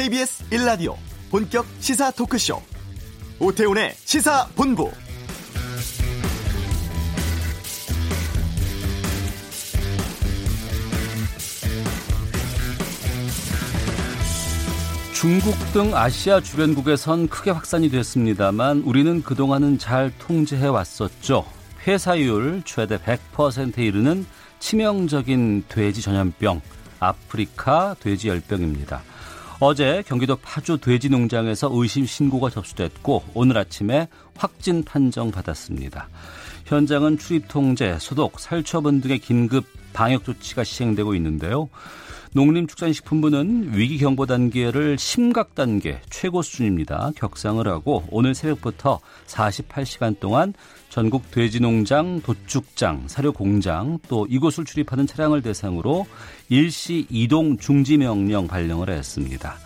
KBS 1라디오 본격 시사 토크쇼 오태훈의 시사본부 중국 등 아시아 주변국에선 크게 확산이 됐습니다만 우리는 그동안은 잘 통제해 왔었죠. 폐사율 최대 100%에 이르는 치명적인 돼지 전염병 아프리카 돼지열병입니다. 어제 경기도 파주 돼지 농장에서 의심 신고가 접수됐고 오늘 아침에 확진 판정 받았습니다. 현장은 출입 통제, 소독, 살처분 등의 긴급 방역 조치가 시행되고 있는데요. 농림축산식품부는 위기 경보 단계를 심각 단계 최고 수준입니다. 격상을 하고 오늘 새벽부터 48시간 동안 전국 돼지농장, 도축장, 사료공장 또 이곳을 출입하는 차량을 대상으로 일시 이동 중지 명령 발령을 했습니다.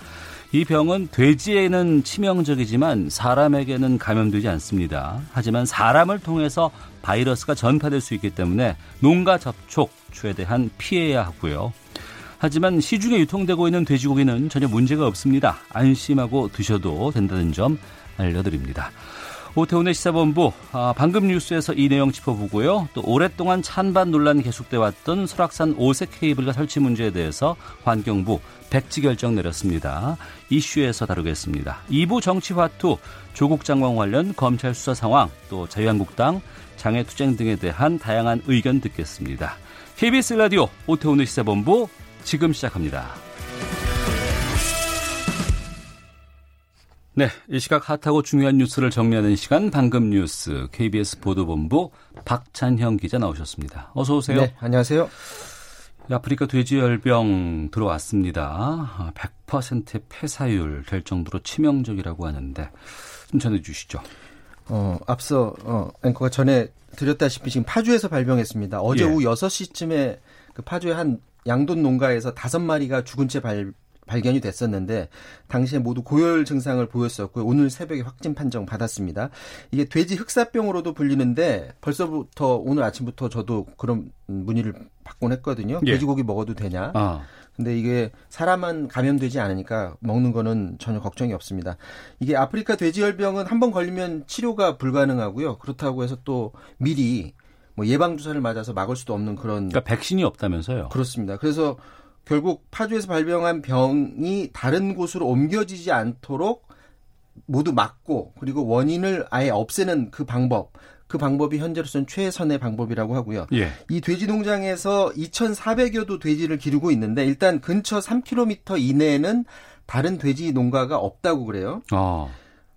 이 병은 돼지에는 치명적이지만 사람에게는 감염되지 않습니다. 하지만 사람을 통해서 바이러스가 전파될 수 있기 때문에 농가 접촉 최대한 피해야 하고요. 하지만 시중에 유통되고 있는 돼지고기는 전혀 문제가 없습니다. 안심하고 드셔도 된다는 점 알려드립니다. 오태훈의 시사본부 아, 방금 뉴스에서 이 내용 짚어보고요. 또 오랫동안 찬반 논란이 계속돼 왔던 설악산 오색 케이블과 설치 문제에 대해서 환경부 백지 결정 내렸습니다. 이슈에서 다루겠습니다. 2부 정치화투 조국 장관 관련 검찰 수사 상황 또 자유한국당 장애투쟁 등에 대한 다양한 의견 듣겠습니다. KBS 라디오 오태훈의 시사본부 지금 시작합니다. 네, 이 시각 핫하고 중요한 뉴스를 정리하는 시간 방금 뉴스 KBS 보도본부 박찬형 기자 나오셨습니다. 어서 오세요. 네, 안녕하세요. 아프리카 돼지열병 들어왔습니다. 100%의 폐사율 될 정도로 치명적이라고 하는데 좀 전해 주시죠. 어, 앞서 어, 앵커가 전에 드렸다시피 지금 파주에서 발병했습니다. 어제 예. 오후 6시쯤에 그 파주의 한 양돈 농가에서 다섯 마리가 죽은 채 발, 발견이 됐었는데 당시에 모두 고열 증상을 보였었고요. 오늘 새벽에 확진 판정 받았습니다. 이게 돼지 흑사병으로도 불리는데 벌써부터 오늘 아침부터 저도 그런 문의를 받곤 했거든요. 예. 돼지고기 먹어도 되냐? 아. 근데 이게 사람은 감염되지 않으니까 먹는 거는 전혀 걱정이 없습니다. 이게 아프리카 돼지열병은 한 번 걸리면 치료가 불가능하고요. 그렇다고 해서 또 미리 뭐 예방 주사를 맞아서 막을 수도 없는 그런 그러니까 백신이 없다면서요. 그렇습니다. 그래서 결국 파주에서 발병한 병이 다른 곳으로 옮겨지지 않도록 모두 막고 그리고 원인을 아예 없애는 그 방법 그 방법이 현재로서는 최선의 방법이라고 하고요. 예. 이 돼지 농장에서 2,400여 도 돼지를 기르고 있는데 일단 근처 3km 이내에는 다른 돼지 농가가 없다고 그래요. 아.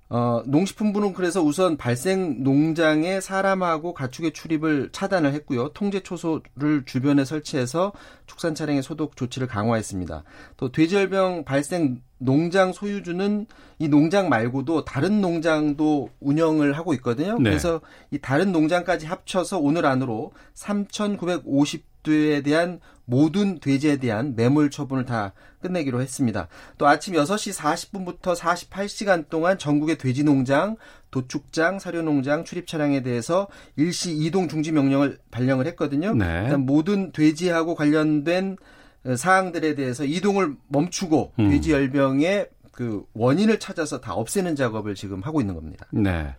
어, 농식품부는 그래서 우선 발생 농장에 사람하고 가축의 출입을 차단을 했고요. 통제 초소를 주변에 설치해서 축산 차량의 소독 조치를 강화했습니다. 또 돼지열병 발생 농장 소유주는 이 농장 말고도 다른 농장도 운영을 하고 있거든요. 네. 그래서 이 다른 농장까지 합쳐서 오늘 안으로 3,950 도에 대한 모든 돼지에 대한 매몰 처분을 다 끝내기로 했습니다. 또 아침 6시 40분부터 48시간 동안 전국의 돼지 농장, 도축장, 사료 농장 출입 차량에 대해서 일시 이동 중지 명령을 발령을 했거든요. 네. 일단 모든 돼지하고 관련된 사항들에 대해서 이동을 멈추고 음. 돼지 열병의 그 원인을 찾아서 다 없애는 작업을 지금 하고 있는 겁니다. 네.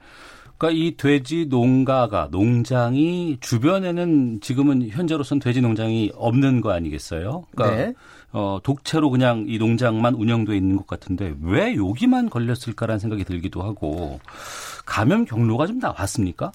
그러니까 이 돼지 농가가 농장이 주변에는 지금은 현재로선 돼지 농장이 없는 거 아니겠어요? 그러니까 네. 어, 독채로 그냥 이 농장만 운영돼 있는 것 같은데 왜 여기만 걸렸을까라는 생각이 들기도 하고 감염 경로가 좀 나왔습니까?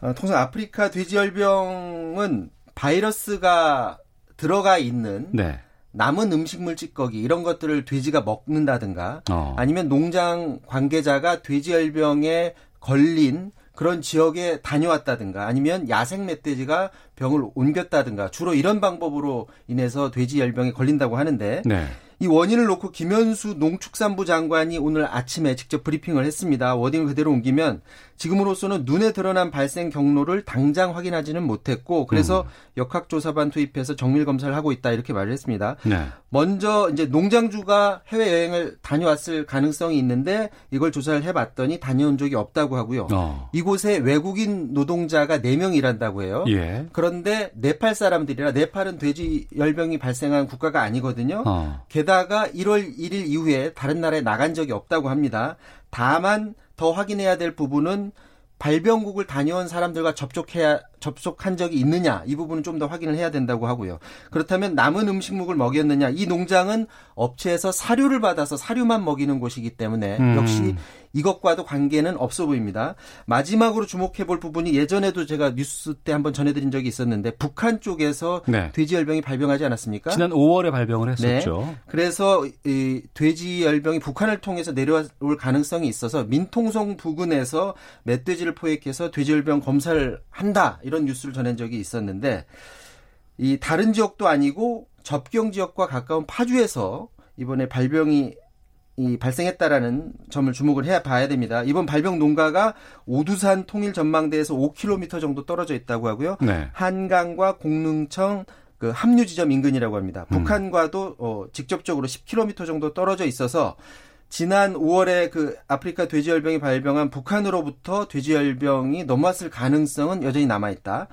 어, 통상 아프리카 돼지열병은 바이러스가 들어가 있는 네. 남은 음식물 찌꺼기 이런 것들을 돼지가 먹는다든가 어. 아니면 농장 관계자가 돼지열병에 걸린 그런 지역에 다녀왔다든가 아니면 야생 멧돼지가 병을 옮겼다든가 주로 이런 방법으로 인해서 돼지 열병에 걸린다고 하는데 네. 이 원인을 놓고 김현수 농축산부 장관이 오늘 아침에 직접 브리핑을 했습니다. 워딩을 그대로 옮기면 지금으로서는 눈에 드러난 발생 경로를 당장 확인하지는 못했고 그래서 음. 역학조사반 투입해서 정밀 검사를 하고 있다 이렇게 말을 했습니다. 네. 먼저 이제 농장주가 해외 여행을 다녀왔을 가능성이 있는데 이걸 조사를 해봤더니 다녀온 적이 없다고 하고요. 어. 이곳에 외국인 노동자가 4명 일한다고 해요. 예. 그런데 네팔 사람들이라 네팔은 돼지 열병이 발생한 국가가 아니거든요. 어. 게다가 게다가 1월 1일 이후에 다른 나라에 나간 적이 없다고 합니다. 다만 더 확인해야 될 부분은 발병국을 다녀온 사람들과 접촉해야 접촉한 적이 있느냐 이 부분은 좀 더 확인을 해야 된다고 하고요. 그렇다면 남은 음식물을 먹였느냐 이 농장은 업체에서 사료를 받아서 사료만 먹이는 곳이기 때문에 음. 역시 이것과도 관계는 없어 보입니다. 마지막으로 주목해 볼 부분이 예전에도 제가 뉴스 때 한번 전해드린 적이 있었는데 북한 쪽에서 네. 돼지 열병이 발병하지 않았습니까? 지난 5월에 발병을 했었죠. 네. 그래서 이 돼지 열병이 북한을 통해서 내려올 가능성이 있어서 민통성 부근에서 멧돼지를 포획해서 돼지 열병 검사를 한다 이런 뉴스를 전한 적이 있었는데 이 다른 지역도 아니고 접경 지역과 가까운 파주에서 이번에 발병이 이 발생했다라는 점을 주목을 해 봐야 됩니다. 이번 발병 농가가 오두산 통일 전망대에서 5km 정도 떨어져 있다고 하고요. 네. 한강과 공릉청 그 합류 지점 인근이라고 합니다. 음. 북한과도 어, 직접적으로 10km 정도 떨어져 있어서 지난 5월에 그 아프리카 돼지열병이 발병한 북한으로부터 돼지열병이 넘어왔을 가능성은 여전히 남아 있다.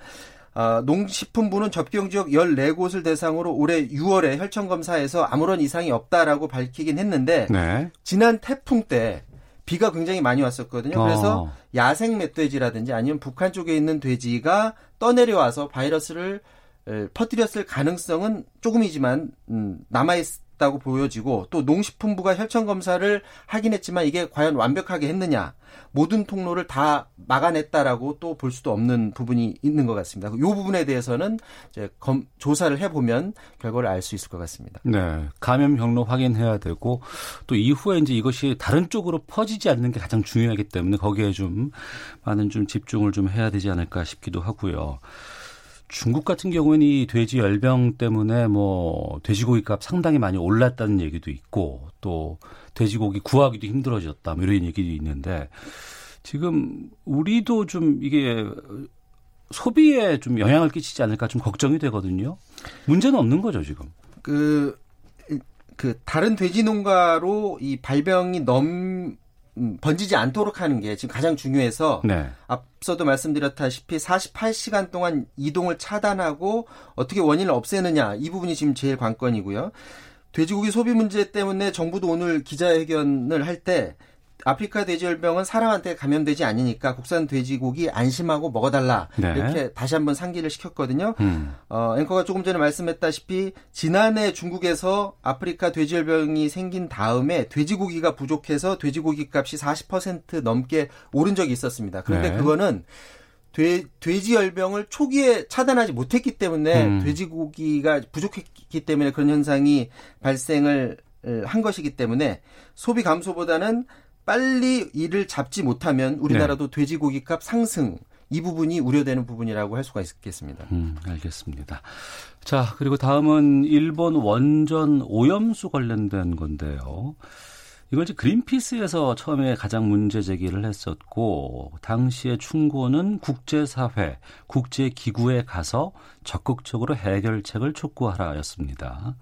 어, 농식품부는 접경 지역 14곳을 대상으로 올해 6월에 혈청 검사에서 아무런 이상이 없다라고 밝히긴 했는데 네. 지난 태풍 때 비가 굉장히 많이 왔었거든요. 그래서 어. 야생 멧돼지라든지 아니면 북한 쪽에 있는 돼지가 떠내려와서 바이러스를 퍼뜨렸을 가능성은 조금이지만 음, 남아 있있 다고 보여지고 또 농식품부가 혈청 검사를 하긴 했지만 이게 과연 완벽하게 했느냐 모든 통로를 다 막아냈다라고 또 볼 수도 없는 부분이 있는 것 같습니다. 이 부분에 대해서는 이제 검, 조사를 해보면 결과를 알 수 있을 것 같습니다. 네, 감염 경로 확인해야 되고 또 이후에 이제 이것이 다른 쪽으로 퍼지지 않는 게 가장 중요하기 때문에 거기에 좀 많은 좀 집중을 좀 해야 되지 않을까 싶기도 하고요. 중국 같은 경우에는 이 돼지 열병 때문에 뭐 돼지고기 값 상당히 많이 올랐다는 얘기도 있고 또 돼지고기 구하기도 힘들어졌다 뭐 이런 얘기도 있는데 지금 우리도 좀 이게 소비에 좀 영향을 끼치지 않을까 좀 걱정이 되거든요. 문제는 없는 거죠 지금. 그, 그 다른 돼지 농가로 이 발병이 넘 음, 번지지 않도록 하는 게 지금 가장 중요해서 네. 앞서도 말씀드렸다시피 48시간 동안 이동을 차단하고 어떻게 원인을 없애느냐 이 부분이 지금 제일 관건이고요. 돼지고기 소비 문제 때문에 정부도 오늘 기자회견을 할 때 아프리카 돼지열병은 사람한테 감염되지 않으니까 국산 돼지고기 안심하고 먹어달라 네. 이렇게 다시 한번 상기를 시켰거든요. 음. 어, 앵커가 조금 전에 말씀했다시피 지난해 중국에서 아프리카 돼지열병이 생긴 다음에 돼지고기가 부족해서 돼지고기 값이 40% 넘게 오른 적이 있었습니다. 그런데 네. 그거는 돼, 돼지열병을 초기에 차단하지 못했기 때문에 음. 돼지고기가 부족했기 때문에 그런 현상이 발생을 한 것이기 때문에 소비 감소보다는 빨리 이를 잡지 못하면 우리나라도 네. 돼지고기 값 상승 이 부분이 우려되는 부분이라고 할 수가 있겠습니다. 음, 알겠습니다. 자, 그리고 다음은 일본 원전 오염수 관련된 건데요. 이걸 이제 그린피스에서 처음에 가장 문제 제기를 했었고 당시에 충고는 국제사회, 국제기구에 가서 적극적으로 해결책을 촉구하라였습니다.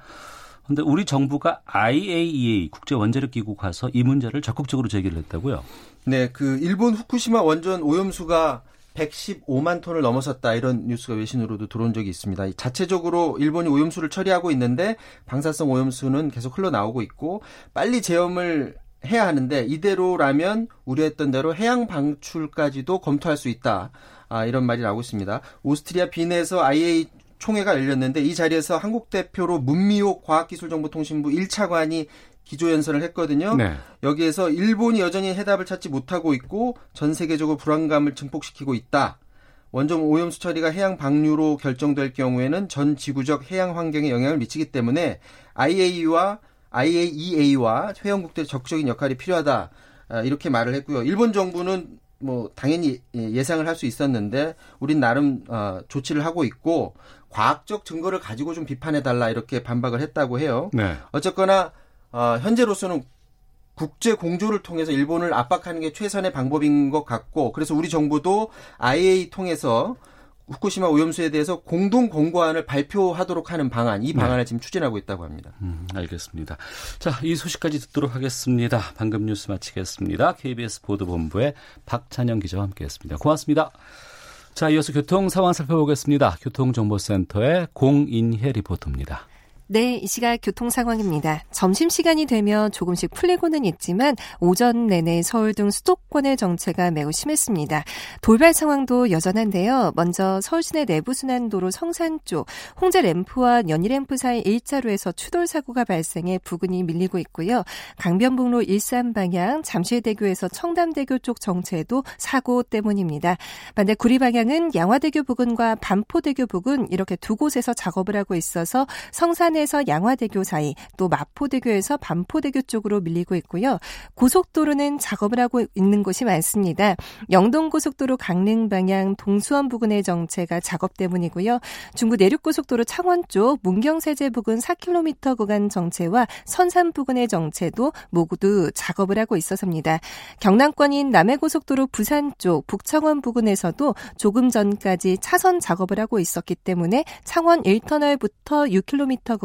근데 우리 정부가 IAEA 국제 원자력 기구 가서 이 문제를 적극적으로 제기를 했다고요? 네, 그 일본 후쿠시마 원전 오염수가 115만 톤을 넘어섰다 이런 뉴스가 외신으로도 들어온 적이 있습니다. 자체적으로 일본이 오염수를 처리하고 있는데 방사성 오염수는 계속 흘러나오고 있고 빨리 제염을 해야 하는데 이대로라면 우려했던 대로 해양 방출까지도 검토할 수 있다. 아, 이런 말이 나오고 있습니다. 오스트리아 빈에서 IA 총회가 열렸는데 이 자리에서 한국 대표로 문미옥 과학기술정보통신부 1차관이 기조연설을 했거든요. 네. 여기에서 일본이 여전히 해답을 찾지 못하고 있고 전 세계적으로 불안감을 증폭시키고 있다. 원전 오염수 처리가 해양 방류로 결정될 경우에는 전 지구적 해양 환경에 영향을 미치기 때문에 IAEA와 IAEA와 회원국들의 적극적인 역할이 필요하다. 아, 이렇게 말을 했고요. 일본 정부는 뭐 당연히 예상을 할 수 있었는데 우린 나름 어, 조치를 하고 있고 과학적 증거를 가지고 좀 비판해 달라 이렇게 반박을 했다고 해요. 네. 어쨌거나 어, 현재로서는 국제 공조를 통해서 일본을 압박하는 게 최선의 방법인 것 같고 그래서 우리 정부도 IAEA 통해서 후쿠시마 오염수에 대해서 공동 권고안을 발표하도록 하는 방안, 이 방안을 네. 지금 추진하고 있다고 합니다. 음, 알겠습니다. 자, 이 소식까지 듣도록 하겠습니다. 방금 뉴스 마치겠습니다. KBS 보도본부의 박찬영 기자와 함께했습니다. 고맙습니다. 자, 이어서 교통 상황 살펴보겠습니다. 교통정보센터의 공인혜 리포터입니다. 네, 이 시각 교통 상황입니다. 점심 시간이 되면 조금씩 풀리고는 있지만 오전 내내 서울 등 수도권의 정체가 매우 심했습니다. 돌발 상황도 여전한데요. 먼저 서울 시내 내부 순환도로 성산 쪽 홍제 램프와 연희 램프 사이 일자로에서 추돌 사고가 발생해 부근이 밀리고 있고요. 강변북로 일산 방향 잠실대교에서 청담대교 쪽 정체도 사고 때문입니다. 반대 구리 방향은 양화대교 부근과 반포대교 부근 이렇게 두 곳에서 작업을 하고 있어서 성산 부산에서 양화대교 사이 또 마포대교에서 반포대교 쪽으로 밀리고 있고요. 고속도로는 작업을 하고 있는 곳이 많습니다. 영동고속도로 강릉 방향 동수원 부근의 정체가 작업 때문이고요. 중부 내륙고속도로 창원 쪽 문경세제 부근 4km 구간 정체와 선산 부근의 정체도 모두 작업을 하고 있어서입니다. 경남권인 남해고속도로 부산 쪽 북창원 부근에서도 조금 전까지 차선 작업을 하고 있었기 때문에 창원 1터널부터 6km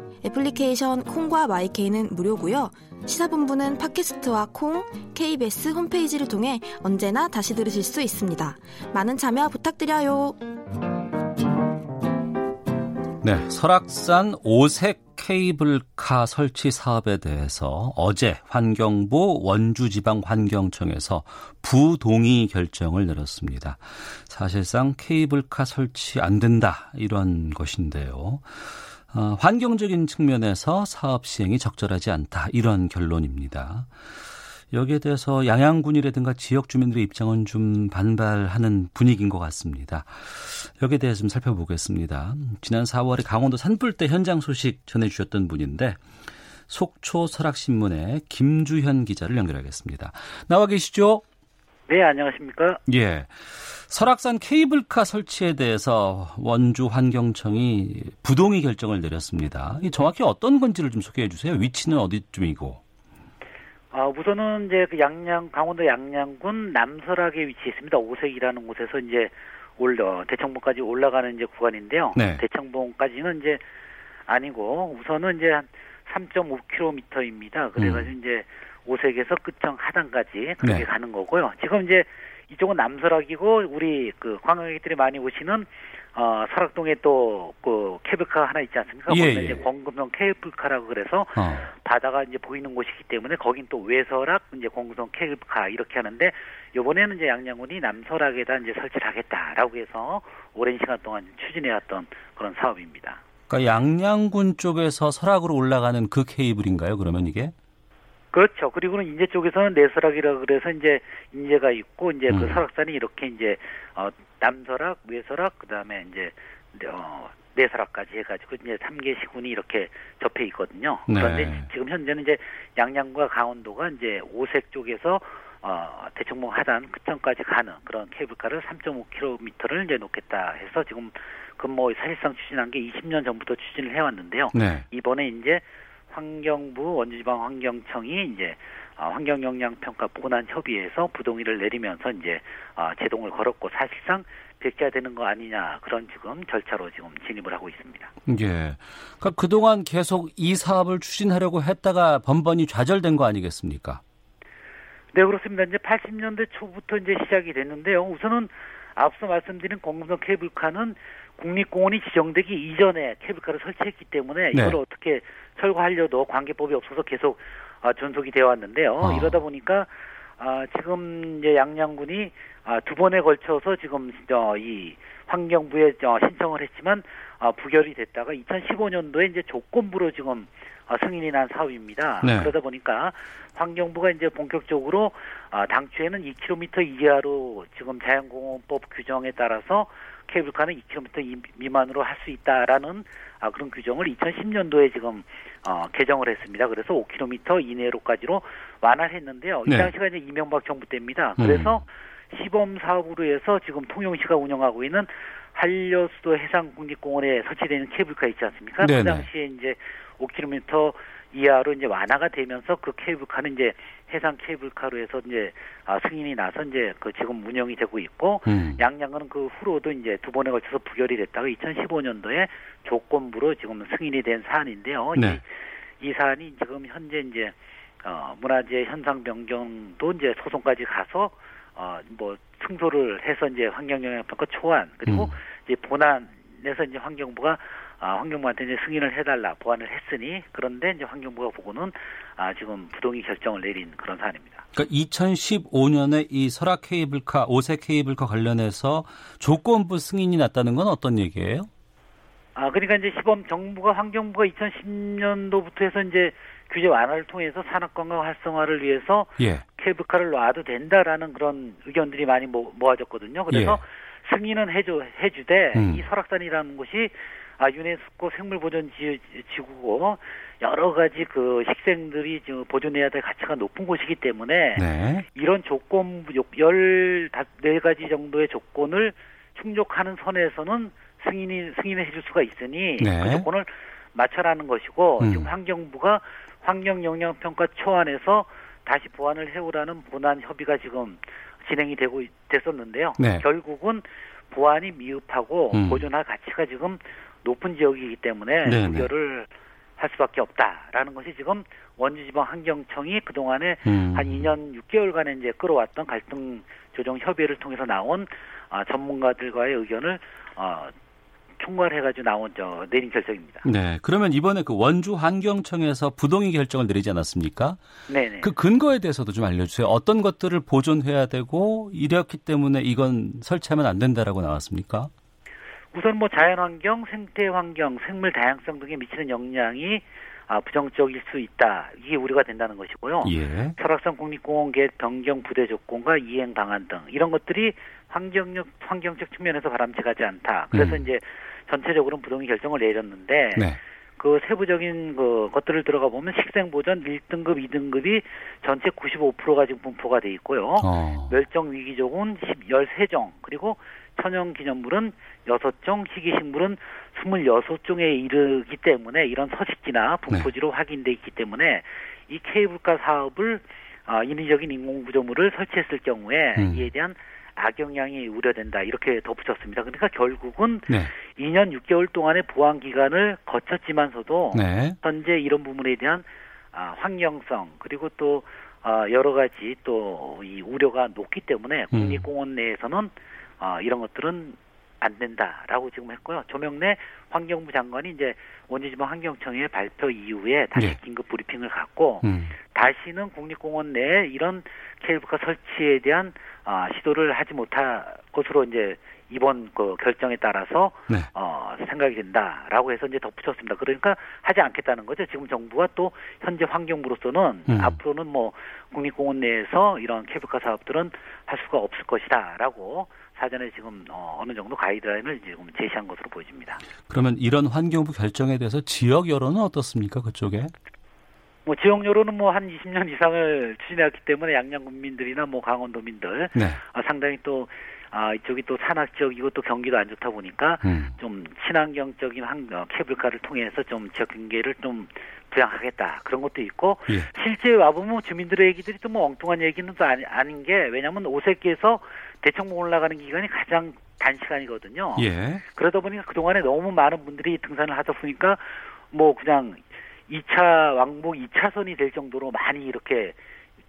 애플리케이션 콩과 마이케이는 무료고요. 시사본부는 팟캐스트와 콩, KBS 홈페이지를 통해 언제나 다시 들으실 수 있습니다. 많은 참여 부탁드려요. 네, 설악산 오색 케이블카 설치 사업에 대해서 어제 환경부 원주지방환경청에서 부동의 결정을 내렸습니다. 사실상 케이블카 설치 안 된다 이런 것인데요. 어, 환경적인 측면에서 사업 시행이 적절하지 않다 이런 결론입니다. 여기에 대해서 양양군이라든가 지역 주민들의 입장은 좀 반발하는 분위기인 것 같습니다. 여기에 대해서 좀 살펴보겠습니다. 지난 4월에 강원도 산불대 현장 소식 전해주셨던 분인데 속초 설악신문의 김주현 기자를 연결하겠습니다. 나와 계시죠? 네, 안녕하십니까? 예. 설악산 케이블카 설치에 대해서 원주 환경청이 부동의 결정을 내렸습니다. 정확히 어떤 건지를 좀 소개해 주세요. 위치는 어디쯤이고? 아, 우선은 이제 그 양양 강원도 양양군 남설악에 위치해 있습니다. 오색이라는 곳에서 이제 올려 대청봉까지 올라가는 이제 구간인데요. 네. 대청봉까지는 이제 아니고 우선은 이제 한 3.5km입니다. 그래가지고 음. 이제 오색에서 끝청 하단까지 그렇게 네. 가는 거고요. 지금 이제 이쪽은 남설악이고 우리 그 관광객들이 많이 오시는 어 설악동에 또 그 케이블카 하나 있지 않습니까? 예, 거기는 예. 이제 공금성 케이블카라고 그래서 어. 바다가 이제 보이는 곳이기 때문에 거긴 또 외설악 이제 공금성 케이블카 이렇게 하는데 요번에는 이제 양양군이 남설악에다 이제 설치를 하겠다라고 해서 오랜 시간 동안 추진해왔던 그런 사업입니다. 그러니까 양양군 쪽에서 설악으로 올라가는 그 케이블인가요? 그러면 이게? 그렇죠. 그리고는 인제 쪽에서는 내설악이라 그래서 이제 인제가 있고 이제 그 음. 그 설악산이 이렇게 이제 어 남설악, 외설악 그다음에 이제 어 내설악까지 해가지고 이제 3개 시군이 이렇게 접해 있거든요. 네. 그런데 지금 현재는 이제 양양과 강원도가 이제 오색 쪽에서 어, 대청봉 하단 끝점까지 가는 그런 케이블카를 3.5km를 이제 놓겠다 해서 지금 근뭐 사실상 추진한 게 20년 전부터 추진을 해왔는데요. 네. 이번에 이제 환경부 원주지방 환경청이 이제 어, 환경 영향 평가 보완 협의회에서 부동의를 내리면서 이제 어, 제동을 걸었고 사실상 백지화되는 거 아니냐 그런 지금 절차로 지금 진입을 하고 있습니다. 예. 그러니까 그동안 계속 이 사업을 추진하려고 했다가 번번이 좌절된 거 아니겠습니까? 네 그렇습니다. 이제 80년대 초부터 이제 시작이 됐는데요. 우선은 앞서 말씀드린 공금성 케이블카는 국립공원이 지정되기 이전에 케이블카를 설치했기 때문에 네. 이걸 어떻게 철거하려도 관계법이 없어서 계속 아, 전속이 되어 왔는데요. 어. 이러다 보니까 아, 지금 이제 양양군이 아, 두 번에 걸쳐서 지금 어, 이 환경부에 어, 신청을 했지만 아, 부결이 됐다가 2015년도에 이제 조건부로 지금 어, 승인이 난 사업입니다. 네. 그러다 보니까 환경부가 이제 본격적으로 아, 당초에는 2km 이하로 지금 자연공원법 규정에 따라서 케이블카는 2km 미만으로 할 수 있다라는 아, 그런 규정을 2010년도에 지금 어, 개정을 했습니다. 그래서 5km 이내로까지로 완화를 했는데요. 이 네. 당시가 이제 이명박 정부 때입니다. 음. 그래서 음. 시범 사업으로 해서 지금 통영시가 운영하고 있는 한려수도 해상국립공원에 설치되는 케이블카 있지 않습니까? 그 네네. 그 당시에 이제 5km 이하로 이제 완화가 되면서 그 케이블카는 이제 해상 케이블카로 해서 이제 아, 승인이 나서 이제 그 지금 운영이 되고 있고 음. 양양은 그 후로도 이제 두 번에 걸쳐서 부결이 됐다가 2015년도에 조건부로 지금 승인이 된 사안인데요. 네. 이, 이 사안이 지금 현재 이제 어, 문화재 현상 변경도 이제 소송까지 가서 어, 뭐 승소를 해서 이제 환경영향평가 초안 그리고 음. 이제 본안에서 이제 환경부가 아, 환경부한테 이제 승인을 해달라 보완을 했으니 그런데 이제 환경부가 보고는 아, 지금 부동의 결정을 내린 그런 사안입니다. 그러니까 2015년에 이 설악 케이블카, 오색 케이블카 관련해서 조건부 승인이 났다는 건 어떤 얘기예요? 아, 그러니까 이제 시범 정부가 환경부가 2010년도부터 해서 이제 규제 완화를 통해서 산업관광 활성화를 위해서 예. 케이블카를 놔도 된다라는 그런 의견들이 많이 모, 아졌거든요 그래서 예. 승인은 해줘 해주되 음. 이 설악산이라는 곳이 아 유네스코 생물보전 지구고 여러 가지 그 식생들이 지금 보존해야 될 가치가 높은 곳이기 때문에 네. 이런 조건 열네 가지 정도의 조건을 충족하는 선에서는 승인이 승인을 해줄 수가 있으니 네. 그 조건을 맞춰라는 것이고 음. 지금 환경부가 환경 영향 평가 초안에서 다시 보완을 해오라는 본안 협의가 지금 진행이 되고 됐었는데요. 네. 결국은 보완이 미흡하고 음. 보존할 가치가 지금 높은 지역이기 때문에 네, 네. 부결을 할 수밖에 없다라는 것이 지금 원주지방 환경청이 그동안에 음. 한 2년 6개월간에 이제 끌어왔던 갈등 조정 협의를 통해서 나온 아, 전문가들과의 의견을 어, 총괄해가지고 나온 저 내린 결정입니다. 네. 그러면 이번에 그 원주 환경청에서 부동의 결정을 내리지 않았습니까? 네네. 그 근거에 대해서도 좀 알려주세요. 어떤 것들을 보존해야 되고 이랬기 때문에 이건 설치하면 안 된다라고 나왔습니까? 우선 뭐 자연환경, 생태환경, 생물 다양성 등에 미치는 영향이 아, 부정적일 수 있다. 이게 우려가 된다는 것이고요. 예. 설악산 국립공원 계획 변경 부대 조건과 이행 방안 등 이런 것들이 환경적 환경적 측면에서 바람직하지 않다. 그래서 음. 이제 전체적으로는 부동의 결정을 내렸는데 네. 그 세부적인 그 것들을 들어가 보면 식생보전 1등급, 2등급이 전체 95%가 지금 분포가 돼 있고요. 어. 멸종 위기종은 13종, 그리고 천연 기념물은 6종, 희귀식물은 26종에 이르기 때문에 이런 서식지나 분포지로 네. 확인돼 있기 때문에 이 케이블카 사업을 어, 인위적인 인공구조물을 설치했을 경우에 음. 이에 대한 악영향이 우려된다 이렇게 덧붙였습니다. 그러니까 결국은 네. 2년 6개월 동안의 보안 기간을 거쳤지만서도 네. 현재 이런 부분에 대한 아, 환경성 그리고 또 아, 여러 가지 또 이 우려가 높기 때문에 음. 국립공원 내에서는 아, 이런 것들은 안 된다라고 지금 했고요. 조명래 환경부 장관이 이제 원주지방 환경청의 발표 이후에 다시 네. 긴급 브리핑을 갖고 음. 다시는 국립공원 내에 이런 케이블카 설치에 대한 아, 시도를 하지 못할 것으로 이제 이번 그 결정에 따라서 네. 어, 생각이 된다라고 해서 이제 덧붙였습니다. 그러니까 하지 않겠다는 거죠. 지금 정부가 또 현재 환경부로서는 음. 앞으로는 뭐 국립공원 내에서 이런 케이블카 사업들은 할 수가 없을 것이다라고 사전에 지금 어, 어느 정도 가이드라인을 지금 제시한 것으로 보여집니다. 그러면 이런 환경부 결정에 대해서 지역 여론은 어떻습니까? 그쪽에? 뭐 지역 여론은 뭐 한 20년 이상을 추진해왔기 때문에 양양 군민들이나 뭐 강원도민들 네. 아, 상당히 또 아, 이쪽이 또 산악 지역이고 또 경기도 안 좋다 보니까 음. 좀 친환경적인 한 어, 케이블카를 통해서 좀 지역 경계를 좀 부양하겠다 그런 것도 있고 예. 실제 와보면 주민들의 얘기들이 또뭐 엉뚱한 얘기는 또 아니, 아닌 게 왜냐하면 오색기에서 대청봉 올라가는 기간이 가장 단시간이거든요. 예. 그러다 보니까 그동안에 너무 많은 분들이 등산을 하다 보니까 뭐 그냥 2차 왕복 2차선이 될 정도로 많이 이렇게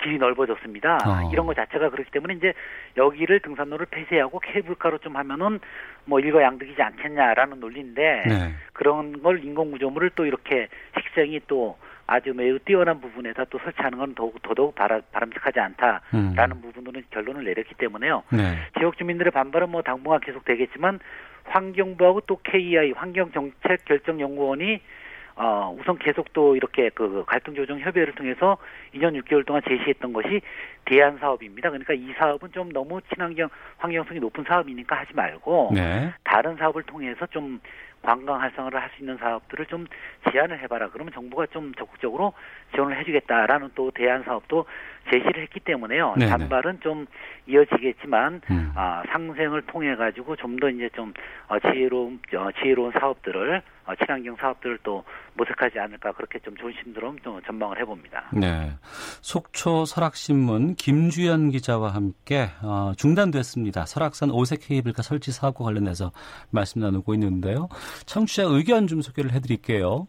길이 넓어졌습니다. 어. 이런 것 자체가 그렇기 때문에 이제 여기를 등산로를 폐쇄하고 케이블카로 좀 하면은 뭐 일거양득이지 않겠냐라는 논리인데 네. 그런 걸 인공구조물을 또 이렇게 식생이 또 아주 매우 뛰어난 부분에다 또 설치하는 건 더욱 더더욱 바라, 바람직하지 않다라는 음. 부분으로는 결론을 내렸기 때문에요. 네. 지역 주민들의 반발은 뭐 당분간 계속 되겠지만 환경부하고 또 KEI 환경정책결정연구원이 어, 우선 계속 또 이렇게 그 갈등 조정 협의회를 통해서 2년 6개월 동안 제시했던 것이 대안 사업입니다. 그러니까 이 사업은 좀 너무 친환경 환경성이 높은 사업이니까 하지 말고 네. 다른 사업을 통해서 좀 관광 활성화를 할 수 있는 사업들을 좀 제안을 해봐라. 그러면 정부가 좀 적극적으로 지원을 해주겠다라는 또 대안 사업도 제시를 했기 때문에요. 네네. 단발은 좀 이어지겠지만 음. 아, 상생을 통해 가지고 좀 더 이제 좀 어, 지혜로운 어, 지혜로운 사업들을 어, 친환경 사업들을 또 모색하지 않을까 그렇게 좀 조심스러운 또 전망을 해봅니다. 네, 속초 설악신문 김주연 기자와 함께 어, 중단됐습니다. 설악산 오색 케이블카 설치 사업과 관련해서 말씀 나누고 있는데요. 청취자 의견 좀 소개를 해드릴게요.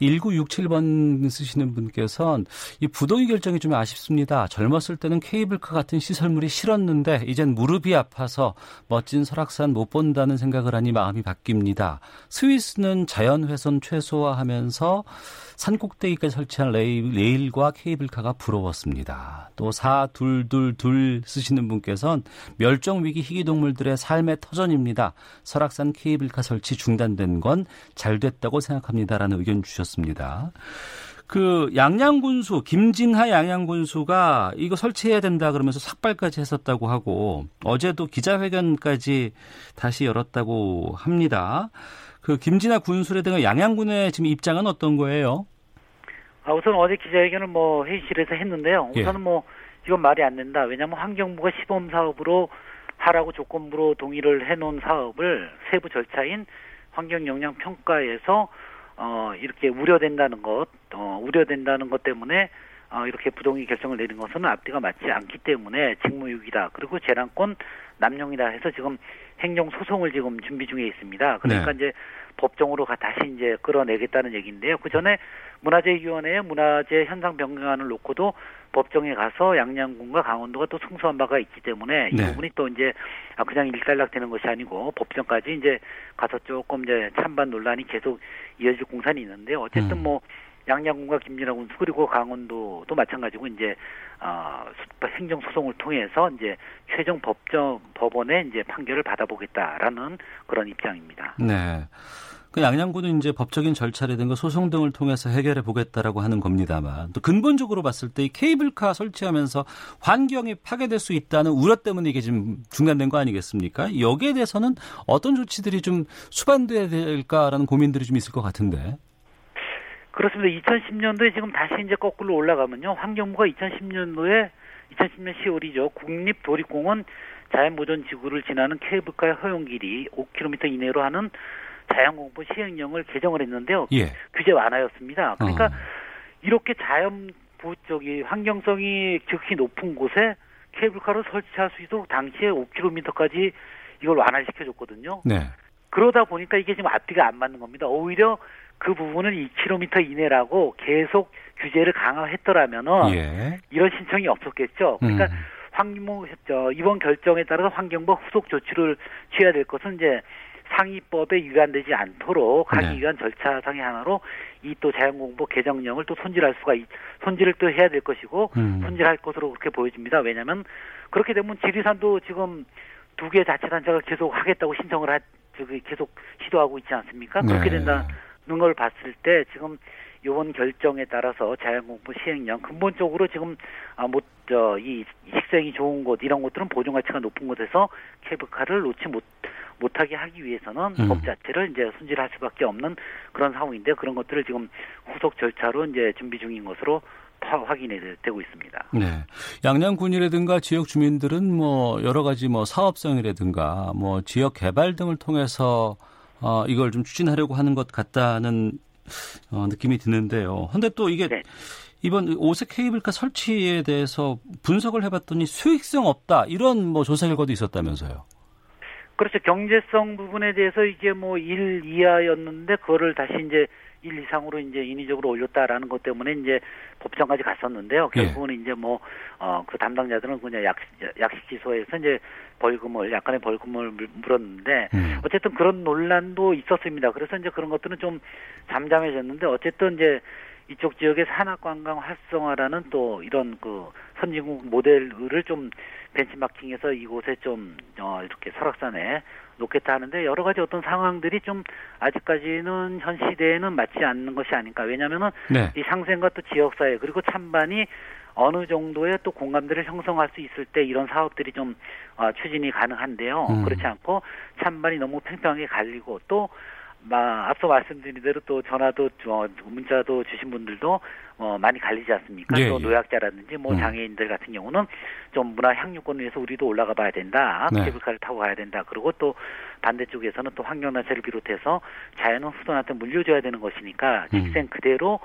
1967번 쓰시는 분께서는 이 부동의 결정이 좀 아쉽습니다. 젊었을 때는 케이블카 같은 시설물이 싫었는데 이젠 무릎이 아파서 멋진 설악산 못 본다는 생각을 하니 마음이 바뀝니다. 스위스는 자연훼손 최소화하면서 산 꼭대기까지 설치한 레일, 레일과 케이블카가 부러웠습니다. 또 4222 쓰시는 분께서는 멸종위기 희귀동물들의 삶의 터전입니다. 설악산 케이블카 설치 중단된 건 잘 됐다고 생각합니다라는 의견 주셨습니다. 그 양양군수 김진하 양양군수가 이거 설치해야 된다 그러면서 삭발까지 했었다고 하고 어제도 기자회견까지 다시 열었다고 합니다. 그 김진하 군수에 대한 양양군의 지금 입장은 어떤 거예요? 아, 우선 어제 기자회견을 뭐 회의실에서 했는데요. 예. 우선은 뭐 이건 말이 안 된다. 왜냐하면 환경부가 시범 사업으로 하라고 조건부로 동의를 해놓은 사업을 세부 절차인 환경 영향 평가에서 어 이렇게 우려된다는 것, 어 우려된다는 것 때문에 어 이렇게 부동의 결정을 내린 것은 앞뒤가 맞지 않기 때문에 직무유기다. 그리고 재량권 남용이다 해서 지금 행정 소송을 지금 준비 중에 있습니다. 그러니까 네. 이제 법정으로 다시 이제 끌어내겠다는 얘기인데요. 그 전에 문화재위원회에 문화재 현상 변경안을 놓고도 법정에 가서 양양군과 강원도가 또 승소한 바가 있기 때문에 이 네. 부분이 또 이제 그냥 일단락되는 것이 아니고 법정까지 이제 가서 조금 이제 찬반 논란이 계속 이어질 공산이 있는데요. 어쨌든 음. 뭐 양양군과 김진하군 그리고 강원도도 마찬가지고 이제 어, 행정 소송을 통해서 이제 최종 법정 법원에 이제 판결을 받아보겠다라는 그런 입장입니다. 네. 그 양양군은 이제 법적인 절차라든가 소송 등을 통해서 해결해 보겠다라고 하는 겁니다만 또 근본적으로 봤을 때 이 케이블카 설치하면서 환경이 파괴될 수 있다는 우려 때문에 이게 지금 중단된 거 아니겠습니까? 여기에 대해서는 어떤 조치들이 좀 수반돼야 될까라는 고민들이 좀 있을 것 같은데. 그렇습니다. 2010년도에 지금 다시 이제 거꾸로 올라가면요. 환경부가 2010년도에 2010년 10월이죠. 국립 도립공원 자연보전 지구를 지나는 케이블카의 허용 길이 5km 이내로 하는 자연공부 시행령을 개정을 했는데요. 예. 규제 완화였습니다. 그러니까 어. 이렇게 자연부 쪽이 환경성이 cực히 높은 곳에 케이블카를 설치할 수 있도록 당시에 5km까지 이걸 완화시켜 줬거든요. 네. 그러다 보니까 이게 지금 앞뒤가 안 맞는 겁니다. 오히려 그 부분은 2km 이내라고 계속 규제를 강화했더라면은 예. 이런 신청이 없었겠죠. 그러니까 음. 환경부 이번 결정에 따라서 환경부 후속 조치를 취해야 될 것은 이제 상위법에 위반되지 않도록 하기 네. 위한 절차상의 하나로 이 또 자연공보 개정령을 또 손질할 수가 손질을 또 해야 될 것이고 음. 손질할 것으로 그렇게 보여집니다. 왜냐하면 그렇게 되면 지리산도 지금 두 개 자치단체가 계속 하겠다고 신청을 하 저기 계속 시도하고 있지 않습니까? 그렇게 네. 된다는 걸 봤을 때 지금 요번 결정에 따라서 자연공부 시행령 근본적으로 지금 아 못저이 식생이 좋은 곳 이런 곳들은 보존 가치가 높은 곳에서 케이블카를 놓지 못 못하게 하기 위해서는 음. 법 자체를 이제 손질할 수밖에 없는 그런 상황인데 그런 것들을 지금 후속 절차로 이제 준비 중인 것으로 확인이 되고 있습니다. 네. 양양군이라든가 지역 주민들은 뭐 여러 가지 뭐 사업성이라든가 뭐 지역 개발 등을 통해서 어 이걸 좀 추진하려고 하는 것 같다는 어 느낌이 드는데요. 근데 또 이게 네. 이번 오색 케이블카 설치에 대해서 분석을 해봤더니 수익성 없다 이런 뭐 조사 결과도 있었다면서요. 그렇죠. 경제성 부분에 대해서 이게 뭐 1 이하였는데 그거를 다시 이제 1 이상으로 이제 인위적으로 올렸다라는 것 때문에 이제 법정까지 갔었는데요. 예. 결국은 예. 이제 뭐, 어, 그 담당자들은 그냥 약, 약식 기소에서 이제 벌금을, 약간의 벌금을 물었는데, 음. 어쨌든 그런 논란도 있었습니다. 그래서 이제 그런 것들은 좀 잠잠해졌는데, 어쨌든 이제 이쪽 지역의 산악관광 활성화라는 또 이런 그 선진국 모델을 좀 벤치마킹해서 이곳에 좀 어, 이렇게 설악산에 놓겠다 하는데 여러 가지 어떤 상황들이 좀 아직까지는 현 시대에는 맞지 않는 것이 아닐까 왜냐하면은 네. 이 상생과 또 지역사회 그리고 찬반이 어느 정도의 또 공감대를 형성할 수 있을 때 이런 사업들이 좀 어, 추진이 가능한데요. 음. 그렇지 않고 찬반이 너무 팽팽하게 갈리고 또 앞서 말씀드린 대로 또 전화도 어, 문자도 주신 분들도 어, 많이 갈리지 않습니까? 예, 또 예. 노약자라든지 뭐 음. 장애인들 같은 경우는 좀 문화 향유권을 위해서 우리도 올라가 봐야 된다. 네. 케이블카를 타고 가야 된다. 그리고 또 반대쪽에서는 또 환경단체를 비롯해서 자연은 후손한테 물려줘야 되는 것이니까 음. 직생 그대로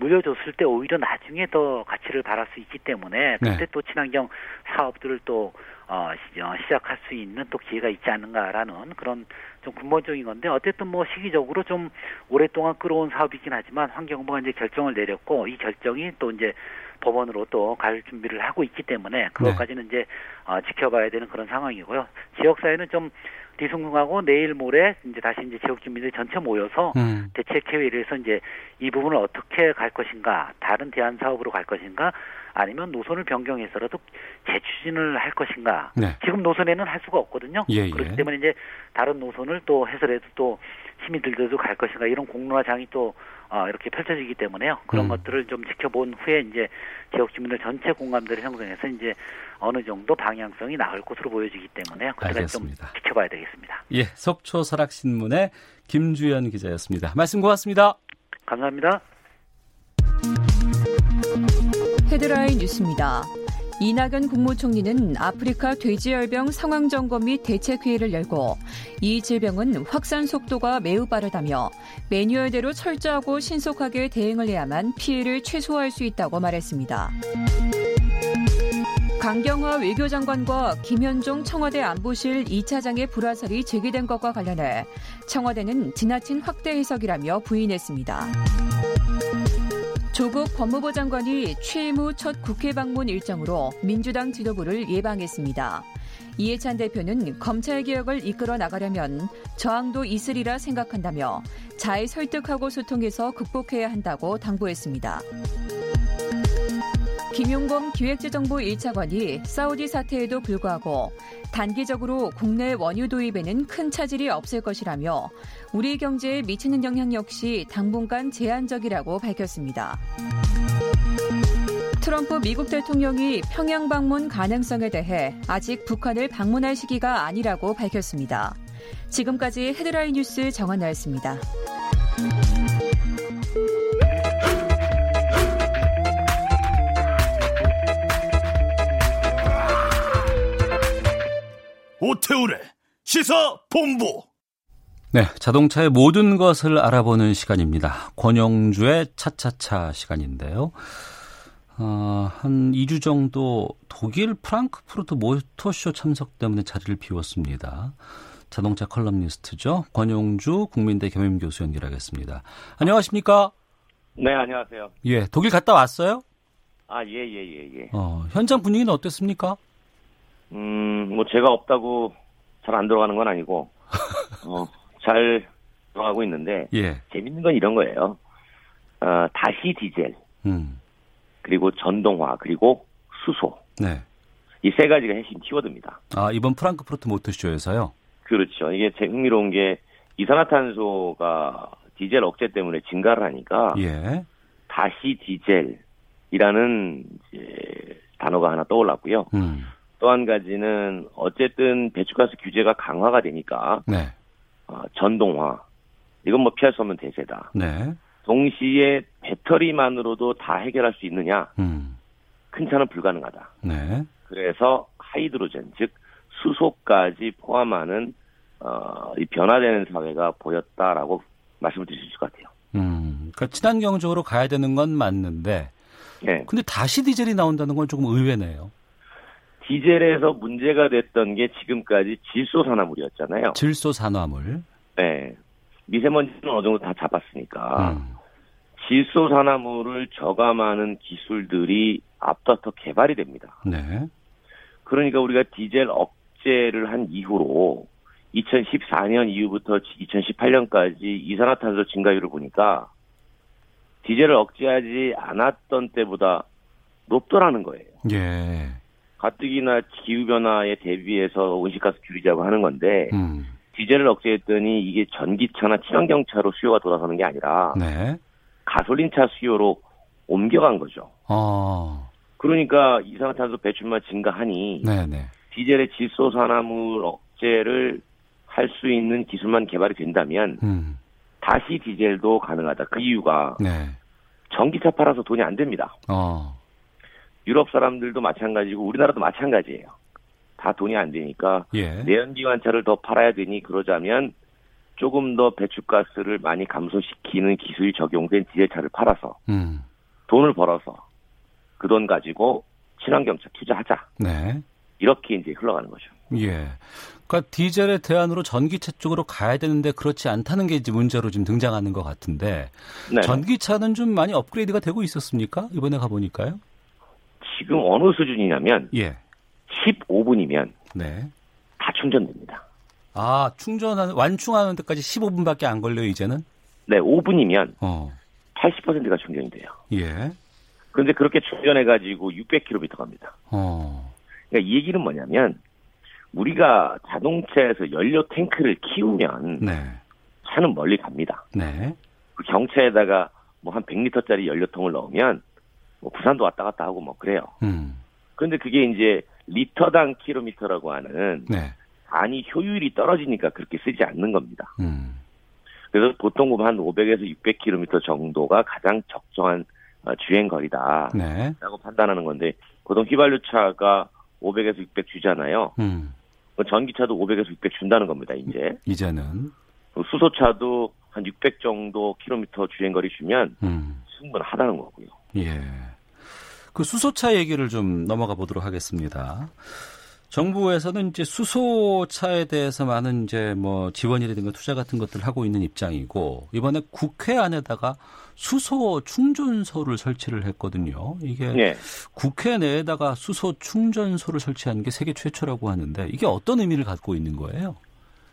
물려줬을 때 오히려 나중에 더 가치를 발할 수 있기 때문에 그때 네. 또 친환경 사업들을 또 어, 시작할 수 있는 또 기회가 있지 않는가라는 그런 좀 근본적인 건데 어쨌든 뭐 시기적으로 좀 오랫동안 끌어온 사업이긴 하지만 환경부가 이제 결정을 내렸고 이 결정이 또 이제 법원으로 또 갈 준비를 하고 있기 때문에 그것까지는 네. 이제 어, 지켜봐야 되는 그런 상황이고요. 지역사회는 좀 뒤숭숭하고 내일 모레 이제 다시 이제 지역 주민들 전체 모여서 음. 대책 회의를 해서 이제 이 부분을 어떻게 갈 것인가, 다른 대안 사업으로 갈 것인가, 아니면 노선을 변경해서라도 재추진을 할 것인가. 네. 지금 노선에는 할 수가 없거든요. 예, 예. 그렇기 때문에 이제 다른 노선을 또 해설해도 또 힘이 들더라도 갈 것인가 이런 공론화장이 또 어, 이렇게 펼쳐지기 때문에요. 그런 음. 것들을 좀 지켜본 후에 이제 지역 주민들 전체 공감대를 형성해서 이제 어느 정도 방향성이 나을 것으로 보여지기 때문에 그때까지 좀 지켜봐야 되겠습니다. 예, 속초 설악신문의 김주연 기자였습니다. 말씀 고맙습니다. 감사합니다. 헤드라인 뉴스입니다. 이낙연 국무총리는 아프리카 돼지열병 상황 점검 및 대책회의를 열고 이 질병은 확산 속도가 매우 빠르다며 매뉴얼대로 철저하고 신속하게 대응을 해야만 피해를 최소화할 수 있다고 말했습니다. 강경화 외교장관과 김현종 청와대 안보실 2차장의 불화설이 제기된 것과 관련해 청와대는 지나친 확대 해석이라며 부인했습니다. 조국 법무부 장관이 후첫 국회 방문 일정으로 민주당 지도부를 예방했습니다. 이해찬 대표는 검찰 개혁을 이끌어 나가려면 저항도 있으리라 생각한다며 잘 설득하고 소통해서 극복해야 한다고 당부했습니다. 김용범 기획재정부 1차관이 사우디 사태에도 불구하고 단기적으로 국내 원유 도입에는 큰 차질이 없을 것이라며 우리 경제에 미치는 영향 역시 당분간 제한적이라고 밝혔습니다. 트럼프 미국 대통령이 평양 방문 가능성에 대해 아직 북한을 방문할 시기가 아니라고 밝혔습니다. 지금까지 헤드라인 뉴스 정한나였습니다. 오태우래 시사 본부. 네, 자동차의 모든 것을 알아보는 시간입니다. 권영주의 차차차 시간인데요. 어, 한 2주 정도 독일 프랑크푸르트 모터쇼 참석 때문에 자리를 비웠습니다. 자동차 칼럼니스트죠. 권용주 국민대 겸임교수 연결하겠습니다. 안녕하십니까? 네, 안녕하세요. 예, 독일 갔다 왔어요? 아, 예, 예, 예, 예. 어, 현장 분위기는 어땠습니까? 음, 뭐 제가 없다고 잘 안 들어가는 건 아니고, 어, 잘 들어가고 있는데, 예. 재밌는 건 이런 거예요. 어, 다시 디젤, 음. 그리고 전동화, 그리고 수소. 네. 이 세 가지가 핵심 키워드입니다. 아, 이번 프랑크푸르트 모터쇼에서요? 그렇죠. 이게 제 흥미로운 게 이산화탄소가 디젤 억제 때문에 증가를 하니까, 예. 다시 디젤이라는 이제 단어가 하나 떠올랐고요. 음. 또 한 가지는 어쨌든 배출가스 규제가 강화가 되니까 네. 어, 전동화 이건 뭐 피할 수 없는 대세다. 네. 동시에 배터리만으로도 다 해결할 수 있느냐? 음. 큰 차는 불가능하다. 네. 그래서 하이드로젠 즉 수소까지 포함하는 어, 이 변화되는 사회가 보였다라고 말씀을 드릴 수 있을 것 같아요. 음, 그러니까 친환경적으로 가야 되는 건 맞는데, 네. 근데 다시 디젤이 나온다는 건 조금 의외네요. 디젤에서 문제가 됐던 게 지금까지 질소 산화물이었잖아요. 질소 산화물. 네. 미세먼지는 어느 정도 다 잡았으니까. 음. 질소 산화물을 저감하는 기술들이 앞서서 개발이 됩니다. 네. 그러니까 우리가 디젤 억제를 한 이후로 2014년 이후부터 2018년까지 이산화탄소 증가율을 보니까 디젤을 억제하지 않았던 때보다 높더라는 거예요. 예. 가뜩이나 기후변화에 대비해서 온실가스 줄이자고 하는 건데, 음. 디젤을 억제했더니 이게 전기차나 친환경차로 수요가 돌아서는 게 아니라, 네. 가솔린차 수요로 옮겨간 거죠. 어. 그러니까 이산화탄소 배출만 증가하니, 네네. 네. 디젤의 질소산화물 억제를 할 수 있는 기술만 개발이 된다면, 음. 다시 디젤도 가능하다. 그 이유가 네. 전기차 팔아서 돈이 안 됩니다. 어. 유럽 사람들도 마찬가지고 우리나라도 마찬가지예요. 다 돈이 안 되니까 예. 내연기관차를 더 팔아야 되니 그러자면 조금 더 배출가스를 많이 감소시키는 기술이 적용된 디젤차를 팔아서 음. 돈을 벌어서 그 돈 가지고 친환경차 투자하자. 네. 이렇게 이제 흘러가는 거죠. 예. 그러니까 디젤의 대안으로 전기차 쪽으로 가야 되는데 그렇지 않다는 게 이제 문제로 지금 등장하는 것 같은데 네. 전기차는 좀 많이 업그레이드가 되고 있었습니까? 이번에 가 보니까요. 지금 어느 수준이냐면 예. 15분이면 네. 다 충전됩니다. 아, 충전하는 완충하는 데까지 15분밖에 안 걸려요, 이제는? 네, 5분이면 어. 80%가 충전이 돼요. 예. 그런데 그렇게 충전해 가지고 600km 갑니다. 어. 그러니까 이 얘기는 뭐냐면 우리가 자동차에서 연료 탱크를 키우면 네. 차는 멀리 갑니다. 네. 그 경차에다가 뭐 한 100리터짜리 연료통을 넣으면 뭐 부산도 왔다 갔다 하고 뭐 그래요. 음. 그런데 그게 이제 리터당 킬로미터라고 하는 네. 안이 효율이 떨어지니까 그렇게 쓰지 않는 겁니다. 음. 그래서 보통 보면 한 500에서 600km 정도가 가장 적정한 어, 주행 거리다라고 네. 판단하는 건데 보통 휘발유차가 500에서 600 주잖아요. 음. 전기차도 500에서 600 준다는 겁니다. 이제 이제는 수소차도 한 600 정도 킬로미터 주행 거리 주면 음. 충분하다는 거고요. 예. 그 수소차 얘기를 좀 넘어가 보도록 하겠습니다. 정부에서는 이제 수소차에 대해서 많은 이제 뭐 지원이라든가 투자 같은 것들을 하고 있는 입장이고 이번에 국회 안에다가 수소 충전소를 설치를 했거든요. 이게 네. 국회 내에다가 수소 충전소를 설치하는 게 세계 최초라고 하는데 이게 어떤 의미를 갖고 있는 거예요?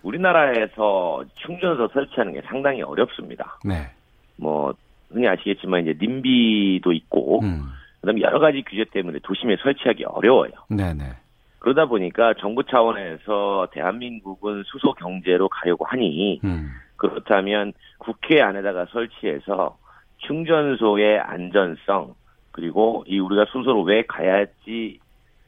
우리나라에서 충전소 설치하는 게 상당히 어렵습니다. 네. 뭐 흔히 아시겠지만 이제 님비도 있고 음. 그다음에 여러 가지 규제 때문에 도심에 설치하기 어려워요. 네네. 네. 그러다 보니까 정부 차원에서 대한민국은 수소 경제로 가려고 하니 음. 그렇다면 국회 안에다가 설치해서 충전소의 안전성 그리고 이 우리가 수소로 왜 가야지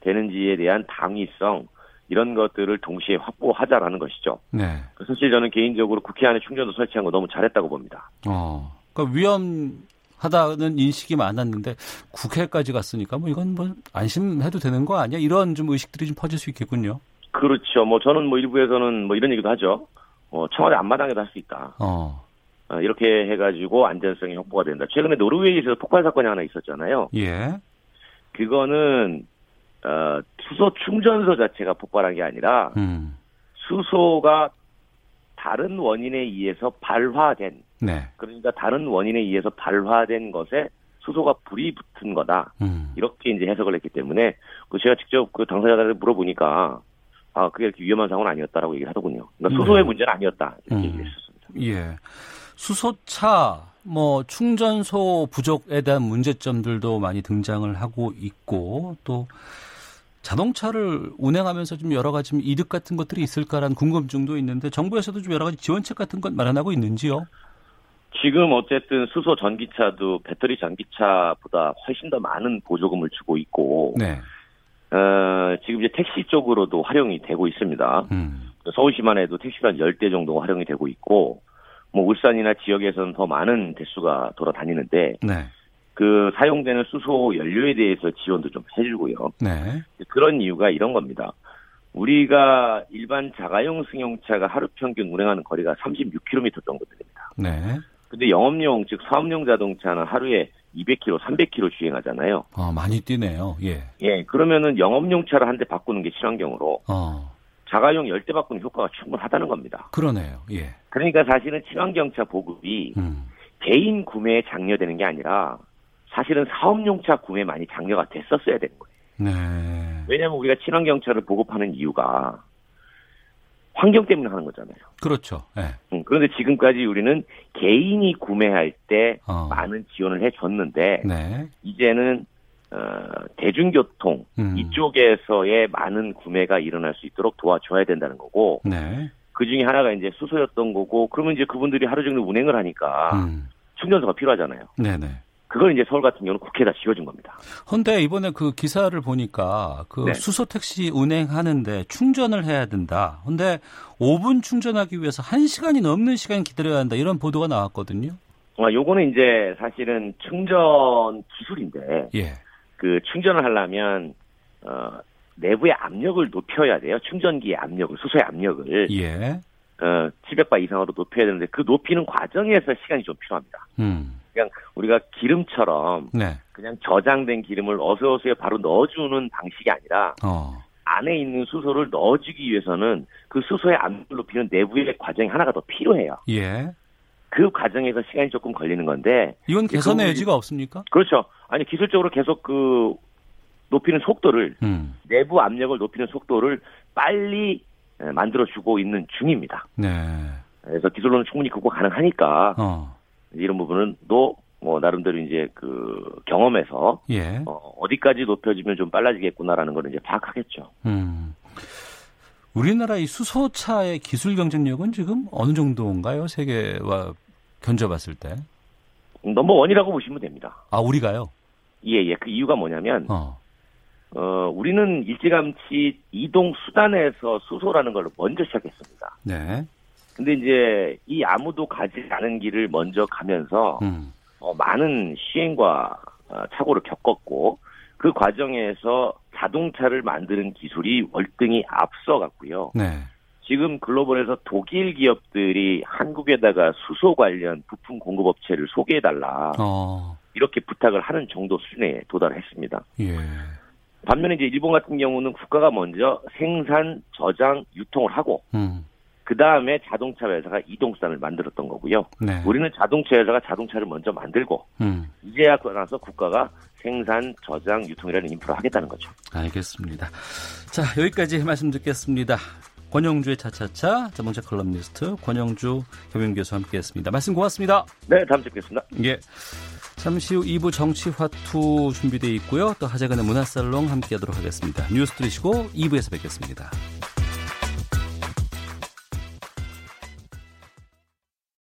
되는지에 대한 당위성 이런 것들을 동시에 확보하자라는 것이죠. 네. 사실 저는 개인적으로 국회 안에 충전소 설치한 거 너무 잘했다고 봅니다. 어, 그러니까 위험 하다는 인식이 많았는데 국회까지 갔으니까 뭐 이건 뭐 안심해도 되는 거 아니야? 이런 좀 의식들이 좀 퍼질 수 있겠군요. 그렇죠. 뭐 저는 뭐 일부에서는 뭐 이런 얘기도 하죠. 어, 청와대 앞마당에도 할 수 있다. 어. 어. 이렇게 해가지고 안전성이 확보가 된다. 최근에 노르웨이에서 폭발 사건이 하나 있었잖아요. 예. 그거는 어, 수소 충전소 자체가 폭발한 게 아니라 음. 수소가 다른 원인에 의해서 발화된 네. 그러니까 다른 원인에 의해서 발화된 것에 수소가 불이 붙은 거다. 음. 이렇게 이제 해석을 했기 때문에 그 제가 직접 그 당사자들한테 물어보니까 아 그게 이렇게 위험한 상황은 아니었다라고 얘기를 하더군요. 그러니까 수소의 네. 문제는 아니었다 이렇게 음. 얘기를 했었습니다. 예. 수소차 뭐 충전소 부족에 대한 문제점들도 많이 등장을 하고 있고 또 자동차를 운행하면서 좀 여러 가지 좀 이득 같은 것들이 있을까라는 궁금증도 있는데 정부에서도 좀 여러 가지 지원책 같은 것 마련하고 있는지요? 지금 어쨌든 수소 전기차도 배터리 전기차보다 훨씬 더 많은 보조금을 주고 있고, 네. 어, 지금 이제 택시 쪽으로도 활용이 되고 있습니다. 음. 서울시만 해도 택시가 10대 정도 활용이 되고 있고, 뭐 울산이나 지역에서는 더 많은 대수가 돌아다니는데, 네. 그 사용되는 수소 연료에 대해서 지원도 좀 해주고요. 네. 그런 이유가 이런 겁니다. 우리가 일반 자가용 승용차가 하루 평균 운행하는 거리가 36km 정도 됩니다. 네. 근데 영업용 즉 사업용 자동차는 하루에 200km, 300km 주행하잖아요. 아 많이 뛰네요. 예. 예. 그러면은 영업용 차를 한 대 바꾸는 게 친환경으로 어. 자가용 10대 바꾸는 효과가 충분하다는 겁니다. 그러네요. 예. 그러니까 사실은 친환경차 보급이 음. 개인 구매에 장려되는 게 아니라 사실은 사업용차 구매 많이 장려가 됐었어야 되는 거예요. 네. 왜냐하면 우리가 친환경차를 보급하는 이유가 환경 때문에 하는 거잖아요. 그렇죠. 네. 음, 그런데 지금까지 우리는 개인이 구매할 때 어. 많은 지원을 해줬는데 네. 이제는 어, 대중교통 음. 이쪽에서의 많은 구매가 일어날 수 있도록 도와줘야 된다는 거고 네. 그 중에 하나가 이제 수소였던 거고 그러면 이제 그분들이 하루 종일 운행을 하니까 음. 충전소가 필요하잖아요. 네네. 그걸 이제 서울 같은 경우는 국회에다 지어준 겁니다. 헌데 이번에 그 기사를 보니까 그 네. 수소 택시 운행하는데 충전을 해야 된다. 근데 5분 충전하기 위해서 1시간이 넘는 시간 기다려야 한다. 이런 보도가 나왔거든요. 아, 요거는 이제 사실은 충전 기술인데 예. 그 충전을 하려면 어 내부의 압력을 높여야 돼요. 충전기의 압력을 수소의 압력을 예. 어 700바 이상으로 높여야 되는데 그 높이는 과정에서 시간이 좀 필요합니다. 음. 그냥 우리가 기름처럼 네. 그냥 저장된 기름을 어서어서에 바로 넣어주는 방식이 아니라 어. 안에 있는 수소를 넣어주기 위해서는 그 수소의 압력을 높이는 내부의 과정이 하나가 더 필요해요. 예. 그 과정에서 시간이 조금 걸리는 건데 이건 개선의 그, 여지가 없습니까? 그렇죠. 아니 기술적으로 계속 그 높이는 속도를 음. 내부 압력을 높이는 속도를 빨리 만들어 주고 있는 중입니다. 네. 그래서 기술로는 충분히 극복 가능하니까 어. 이런 부분은 또뭐 나름대로 이제 그 경험에서 예. 어, 디까지 높여지면 좀 빨라지겠구나라는 걸 이제 파악하겠죠. 음. 우리나라 이 수소차의 기술 경쟁력은 지금 어느 정도인가요? 세계와 견져봤을 때? 넘버 원이라고 보시면 됩니다. 아 우리가요? 예, 예. 그 이유가 뭐냐면 어. 어, 우리는 일찌감치 이동 수단에서 수소라는 걸 먼저 시작했습니다. 네. 근데 이제 이 아무도 가지 않은 길을 먼저 가면서 음. 어, 많은 시행과 어, 착오를 겪었고 그 과정에서 자동차를 만드는 기술이 월등히 앞서갔고요. 네. 지금 글로벌에서 독일 기업들이 한국에다가 수소 관련 부품 공급 업체를 소개해 달라. 어. 이렇게 부탁을 하는 정도 수준에 도달했습니다. 예. 반면에 이제 일본 같은 경우는 국가가 먼저 생산, 저장, 유통을 하고 음. 그 다음에 자동차 회사가 이동수단을 만들었던 거고요. 네. 우리는 자동차 회사가 자동차를 먼저 만들고 음. 이제야 그러나서 국가가 생산, 저장, 유통이라는 인프라 하겠다는 거죠. 알겠습니다. 자 여기까지 말씀 듣겠습니다. 권용주의 차차차 자동차 칼럼니스트 권용주 겸임교수 함께했습니다. 말씀 고맙습니다. 네, 다음 주에 뵙겠습니다. 예. 잠시 후 2부 정치화투 준비되어 있고요. 또 하재근의 문화살롱 함께하도록 하겠습니다. 뉴스 들으시고 2부에서 뵙겠습니다.